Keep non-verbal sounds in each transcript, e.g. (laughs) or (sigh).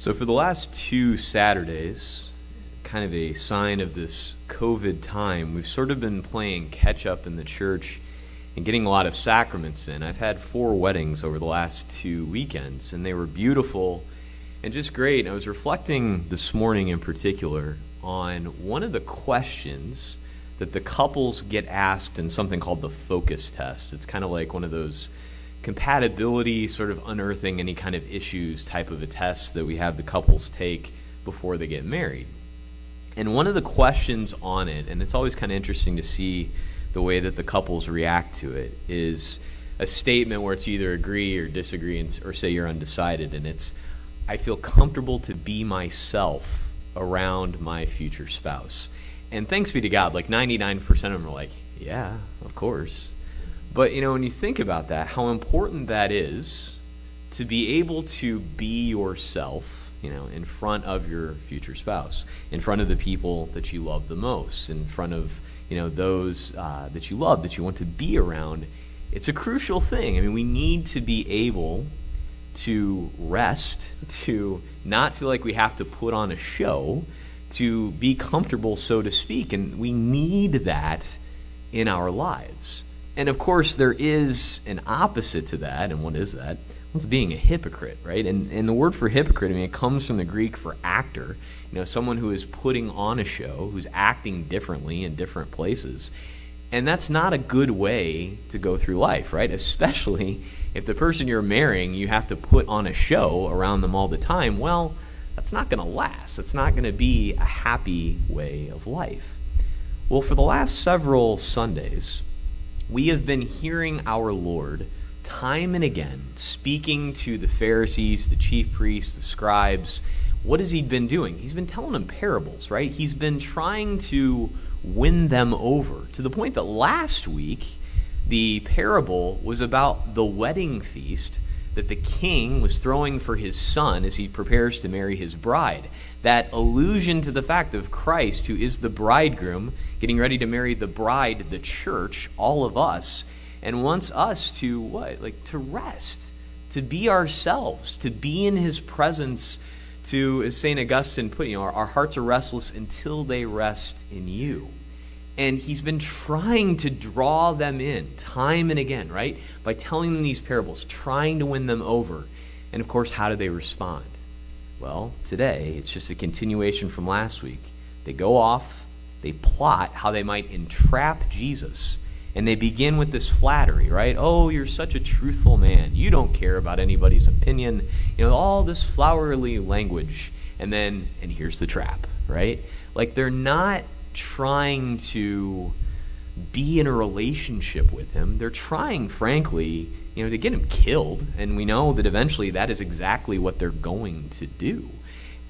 So, for the last two Saturdays, kind of a sign of this COVID time, we've sort of been playing catch up in the church and getting a lot of sacraments in. I've had four weddings over the last two weekends, and they were beautiful and just great. And I was reflecting this morning in particular on one of the questions that the couples get asked in something called the FOCCUS test. It's kind of like one of those compatibility, sort of unearthing any kind of issues type of a test that we have the couples take before they get married. And one of the questions on it, and it's always kind of interesting to see the way that the couples react to it, is a statement where it's either agree or disagree and, or say you're undecided. And it's, I feel comfortable to be myself around my future spouse. And thanks be to God, like 99% of them are like, yeah, of course. But you know, when you think about that, how important that is to be able to be yourself, you know, in front of your future spouse, in front of the people that you love the most, in front of you know those uh, that you love, that you want to be around. It's a crucial thing. I mean, we need to be able to rest, (laughs) to not feel like we have to put on a show, to be comfortable, so to speak, and we need that in our lives. And of course, there is an opposite to that. And what is that? Well, it's being a hypocrite, right? And, and the word for hypocrite, I mean, it comes from the Greek for actor. You know, someone who is putting on a show, who's acting differently in different places. And that's not a good way to go through life, right? Especially if the person you're marrying, you have to put on a show around them all the time. Well, that's not going to last. It's not going to be a happy way of life. Well, for the last several Sundays, we have been hearing our Lord time and again speaking to the Pharisees, the chief priests, the scribes. What has he been doing? He's been telling them parables, right? He's been trying to win them over to the point that last week the parable was about the wedding feast that the king was throwing for his son as he prepares to marry his bride. That allusion to the fact of Christ, who is the bridegroom, getting ready to marry the bride, the church, all of us, and wants us to what? Like to rest, to be ourselves, to be in his presence, to, as St. Augustine put, you know, our, our hearts are restless until they rest in you. And he's been trying to draw them in time and again, right? By telling them these parables, trying to win them over. And of course, how do they respond? Well, today, it's just a continuation from last week. They go off they plot how they might entrap Jesus. And they begin with this flattery, right? Oh, you're such a truthful man. You don't care about anybody's opinion. You know, all this flowery language. And then, and here's the trap, right? Like they're not trying to be in a relationship with him. They're trying, frankly, you know, to get him killed. And we know that eventually that is exactly what they're going to do.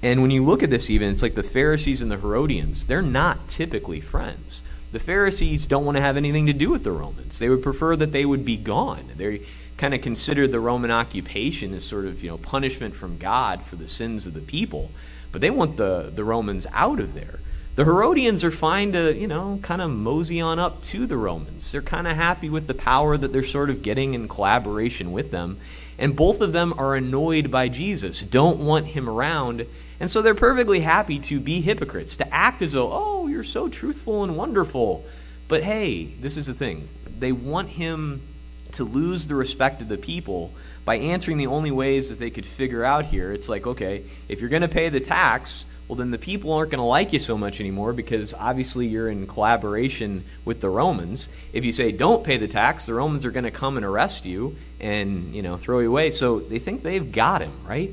And when you look at this, even, it's like the Pharisees and the Herodians, they're not typically friends. The Pharisees don't want to have anything to do with the Romans. They would prefer that they would be gone. They kind of consider the Roman occupation as sort of, you know, punishment from God for the sins of the people. But they want the, the Romans out of there. The Herodians are fine to, you know, kind of mosey on up to the Romans. They're kind of happy with the power that they're sort of getting in collaboration with them. And both of them are annoyed by Jesus, don't want him around and so they're perfectly happy to be hypocrites, to act as though, oh, you're so truthful and wonderful. But hey, this is the thing. They want him to lose the respect of the people by answering the only ways that they could figure out here. It's like, okay, if you're going to pay the tax, well, then the people aren't going to like you so much anymore because obviously you're in collaboration with the Romans. If you say don't pay the tax, the Romans are going to come and arrest you and, you know, throw you away. So they think they've got him, right?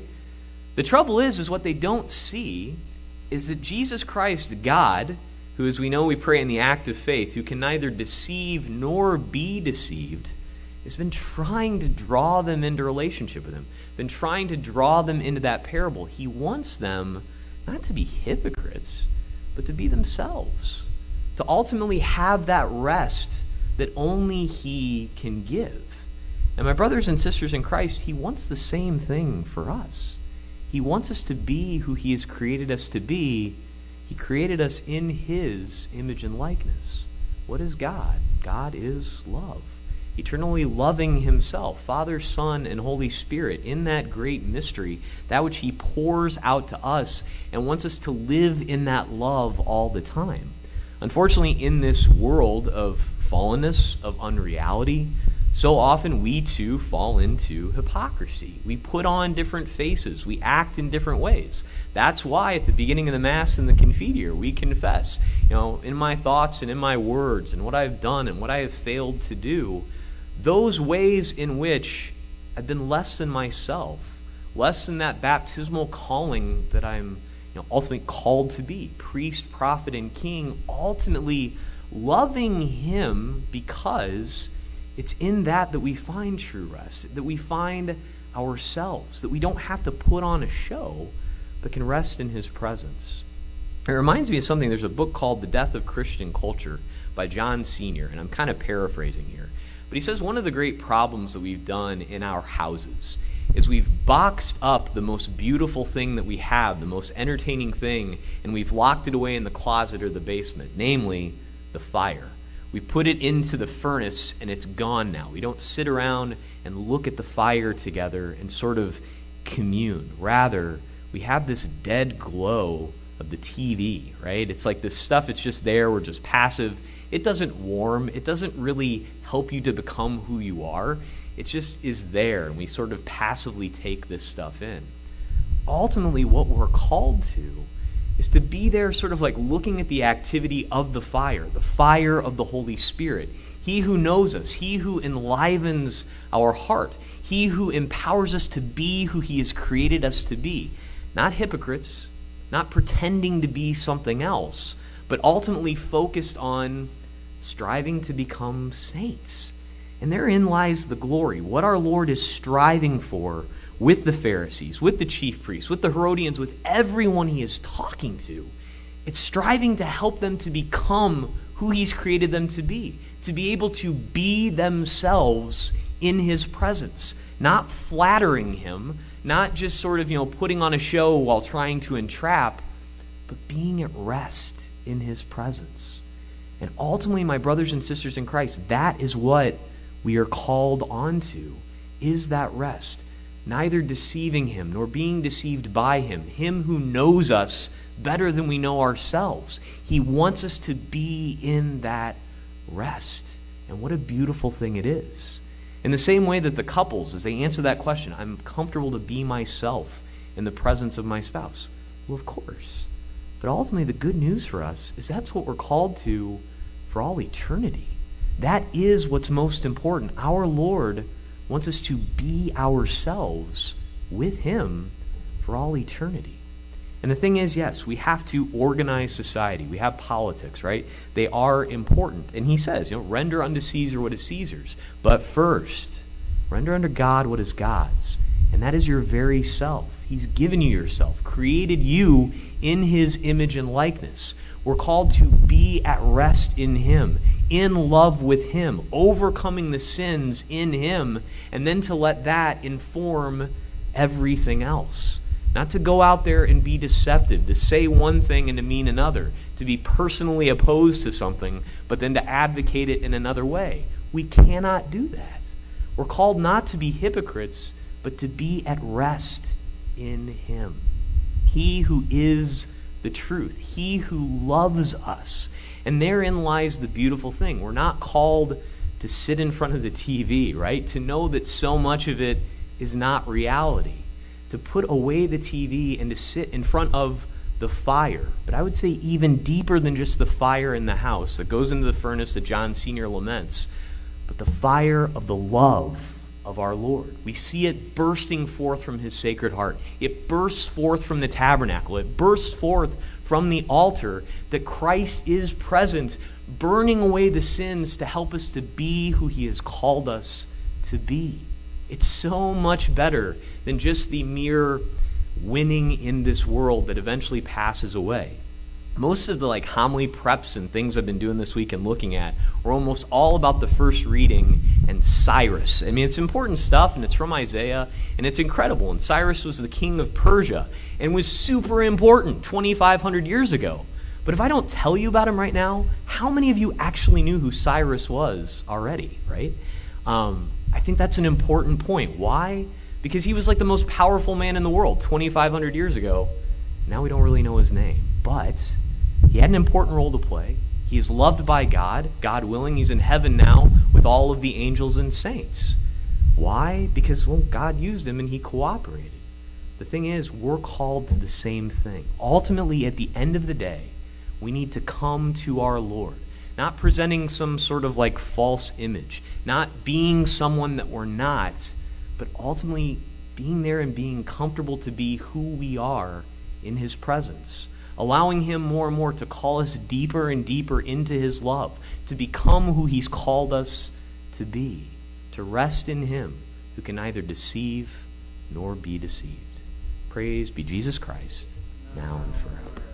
The trouble is, is what they don't see is that Jesus Christ, God, who, as we know, we pray in the act of faith, who can neither deceive nor be deceived, has been trying to draw them into relationship with Him, been trying to draw them into that parable. He wants them not to be hypocrites, but to be themselves, to ultimately have that rest that only He can give. And my brothers and sisters in Christ, He wants the same thing for us. He wants us to be who He has created us to be. He created us in His image and likeness. What is God? God is love. Eternally loving himself, Father, Son, and Holy Spirit, in that great mystery, that which he pours out to us and wants us to live in that love all the time. Unfortunately, in this world of fallenness, of unreality, so often we too fall into hypocrisy. We put on different faces, we act in different ways. That's why at the beginning of the Mass and the Confiteor, we confess, you know, in my thoughts and in my words and what I've done and what I have failed to do, those ways in which I've been less than myself, less than that baptismal calling that I'm you know, ultimately called to be priest, prophet, and king, ultimately loving Him because it's in that that we find true rest, that we find ourselves, that we don't have to put on a show, but can rest in His presence. It reminds me of something. There's a book called The Death of Christian Culture by John Senior, and I'm kind of paraphrasing here. But he says one of the great problems that we've done in our houses is we've boxed up the most beautiful thing that we have, the most entertaining thing, and we've locked it away in the closet or the basement, namely the fire. We put it into the furnace and it's gone now. We don't sit around and look at the fire together and sort of commune. Rather, we have this dead glow of the TV, right? It's like this stuff, it's just there, we're just passive. It doesn't warm, it doesn't really help you to become who you are. It just is there, and we sort of passively take this stuff in. Ultimately, what we're called to is to be there, sort of like looking at the activity of the fire, the fire of the Holy Spirit. He who knows us, He who enlivens our heart, He who empowers us to be who He has created us to be. Not hypocrites, not pretending to be something else, but ultimately focused on striving to become saints. And therein lies the glory. What our Lord is striving for with the Pharisees, with the chief priests, with the Herodians, with everyone he is talking to. It's striving to help them to become who he's created them to be, to be able to be themselves in his presence, not flattering him, not just sort of, you know, putting on a show while trying to entrap, but being at rest in his presence. And ultimately, my brothers and sisters in Christ, that is what we are called onto, is that rest neither deceiving him nor being deceived by him, him who knows us better than we know ourselves. He wants us to be in that rest. And what a beautiful thing it is. In the same way that the couples, as they answer that question, I'm comfortable to be myself in the presence of my spouse. Well, of course. But ultimately, the good news for us is that's what we're called to for all eternity. That is what's most important. Our Lord wants us to be ourselves with Him for all eternity. And the thing is, yes, we have to organize society. We have politics, right? They are important. And he says, you know, render unto Caesar what is Caesar's. But first, render unto God what is God's. And that is your very self. He's given you yourself, created you in his image and likeness. We're called to be at rest in him in love with Him, overcoming the sins in Him, and then to let that inform everything else. Not to go out there and be deceptive, to say one thing and to mean another, to be personally opposed to something, but then to advocate it in another way. We cannot do that. We're called not to be hypocrites, but to be at rest in Him. He who is the truth, He who loves us and therein lies the beautiful thing. We're not called to sit in front of the TV, right? To know that so much of it is not reality. To put away the TV and to sit in front of the fire. But I would say even deeper than just the fire in the house that goes into the furnace that John Senior laments, but the fire of the love of our Lord. We see it bursting forth from his sacred heart. It bursts forth from the tabernacle. It bursts forth from the altar that Christ is present, burning away the sins to help us to be who He has called us to be. It's so much better than just the mere winning in this world that eventually passes away most of the like homily preps and things I've been doing this week and looking at were almost all about the first reading and Cyrus. I mean, it's important stuff, and it's from Isaiah, and it's incredible. And Cyrus was the king of Persia and was super important 2,500 years ago. But if I don't tell you about him right now, how many of you actually knew who Cyrus was already, right? Um, I think that's an important point. Why? Because he was like the most powerful man in the world 2,500 years ago. Now we don't really know his name. But he had an important role to play. He is loved by God. God willing, he's in heaven now with all of the angels and saints. Why? Because, well, God used him and he cooperated. The thing is, we're called to the same thing. Ultimately, at the end of the day, we need to come to our Lord, not presenting some sort of like false image, not being someone that we're not, but ultimately being there and being comfortable to be who we are in His presence allowing Him more and more to call us deeper and deeper into His love, to become who He's called us to be, to rest in Him who can neither deceive nor be deceived. Praise be Jesus Christ, now and forever.